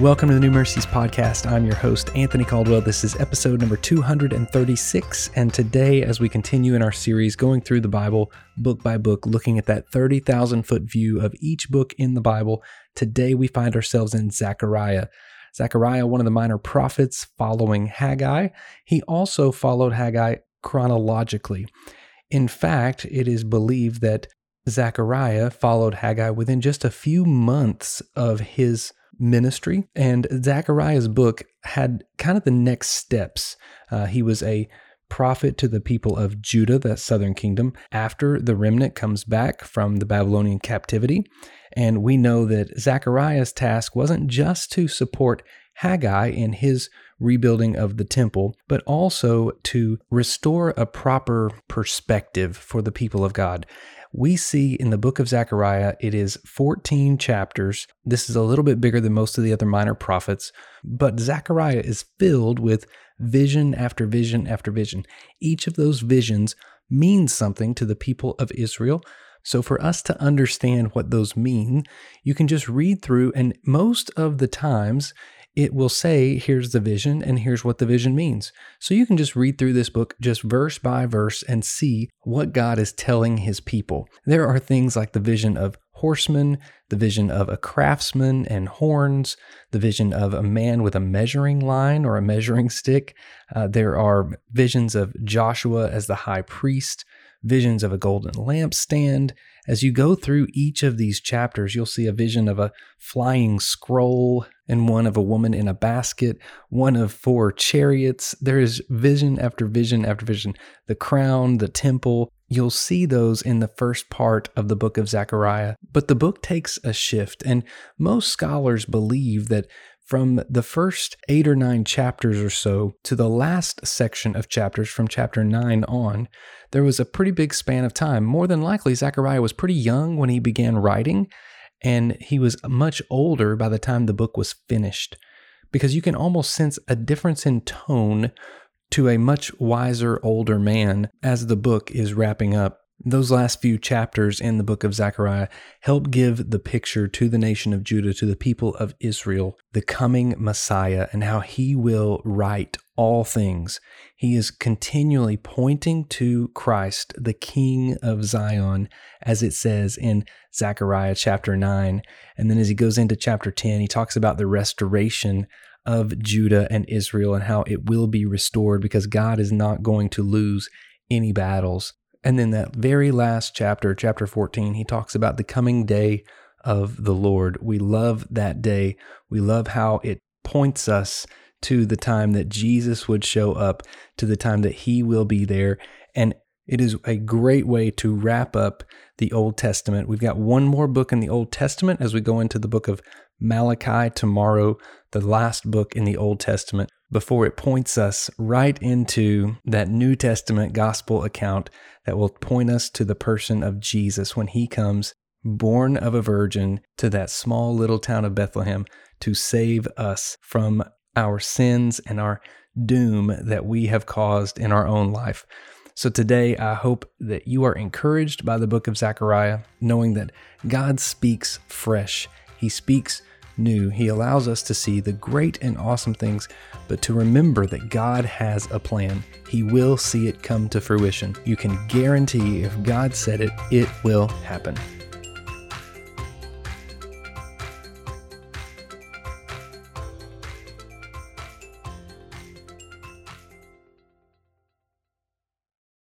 Welcome to the New Mercies Podcast. I'm your host, Anthony Caldwell. This is episode number 236. And today, as we continue in our series going through the Bible book by book, looking at that 30,000 foot view of each book in the Bible, today we find ourselves in Zechariah. Zechariah, one of the minor prophets following Haggai, he also followed Haggai chronologically. In fact, it is believed that Zechariah followed Haggai within just a few months of his ministry. And Zechariah's book had kind of the next steps. Uh, he was a prophet to the people of Judah, the southern kingdom, after the remnant comes back from the Babylonian captivity. And we know that Zechariah's task wasn't just to support Haggai in his rebuilding of the temple, but also to restore a proper perspective for the people of God we see in the book of Zechariah, it is 14 chapters. This is a little bit bigger than most of the other minor prophets, but Zechariah is filled with vision after vision after vision. Each of those visions means something to the people of Israel. So, for us to understand what those mean, you can just read through, and most of the times it will say, here's the vision and here's what the vision means. So you can just read through this book just verse by verse and see what God is telling his people. There are things like the vision of horsemen, the vision of a craftsman and horns, the vision of a man with a measuring line or a measuring stick. Uh, there are visions of Joshua as the high priest, visions of a golden lampstand. As you go through each of these chapters, you'll see a vision of a flying scroll and one of a woman in a basket, one of four chariots. There is vision after vision after vision. The crown, the temple, You'll see those in the first part of the book of Zechariah. But the book takes a shift, and most scholars believe that from the first eight or nine chapters or so to the last section of chapters from chapter nine on, there was a pretty big span of time. More than likely, Zechariah was pretty young when he began writing, and he was much older by the time the book was finished. Because you can almost sense a difference in tone to a much wiser older man as the book is wrapping up. Those last few chapters in the book of Zechariah help give the picture to the nation of Judah, to the people of Israel, the coming Messiah and how he will right all things. He is continually pointing to Christ, the King of Zion, as it says in Zechariah chapter 9. And then as he goes into chapter 10, he talks about the restoration of Judah and Israel and how it will be restored because God is not going to lose any battles. And then that very last chapter, chapter 14, he talks about the coming day of the Lord. We love that day. We love how it points us to the time that Jesus would show up, to the time that he will be there. And it is a great way to wrap up the Old Testament. We've got one more book in the Old Testament as we go into the book of Malachi tomorrow, the last book in the Old Testament before it points us right into that New Testament gospel account that will point us to the person of Jesus when he comes, born of a virgin, to that small little town of Bethlehem to save us from our sins and our doom that we have caused in our own life. So today, I hope that you are encouraged by the book of Zechariah, knowing that God speaks fresh. He speaks new. He allows us to see the great and awesome things, but to remember that God has a plan. He will see it come to fruition. You can guarantee if God said it, it will happen.